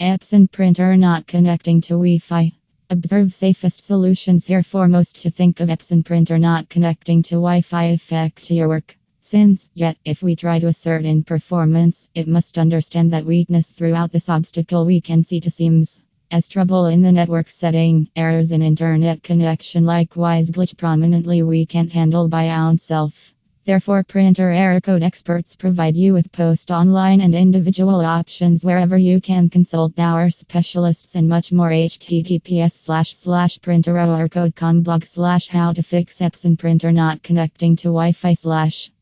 Epson printer not connecting to Wi Fi. Observe safest solutions here. Foremost to think of apps Epson printer not connecting to Wi Fi affect your work. Since, yet, if we try to assert in performance, it must understand that weakness throughout this obstacle we can see to seems As trouble in the network setting, errors in internet connection likewise glitch prominently we can't handle by ourself. Therefore, printer error code experts provide you with post online and individual options wherever you can consult our specialists and much more. https slash slash printer error code com blog slash how to fix Epson printer not connecting to Wi-Fi slash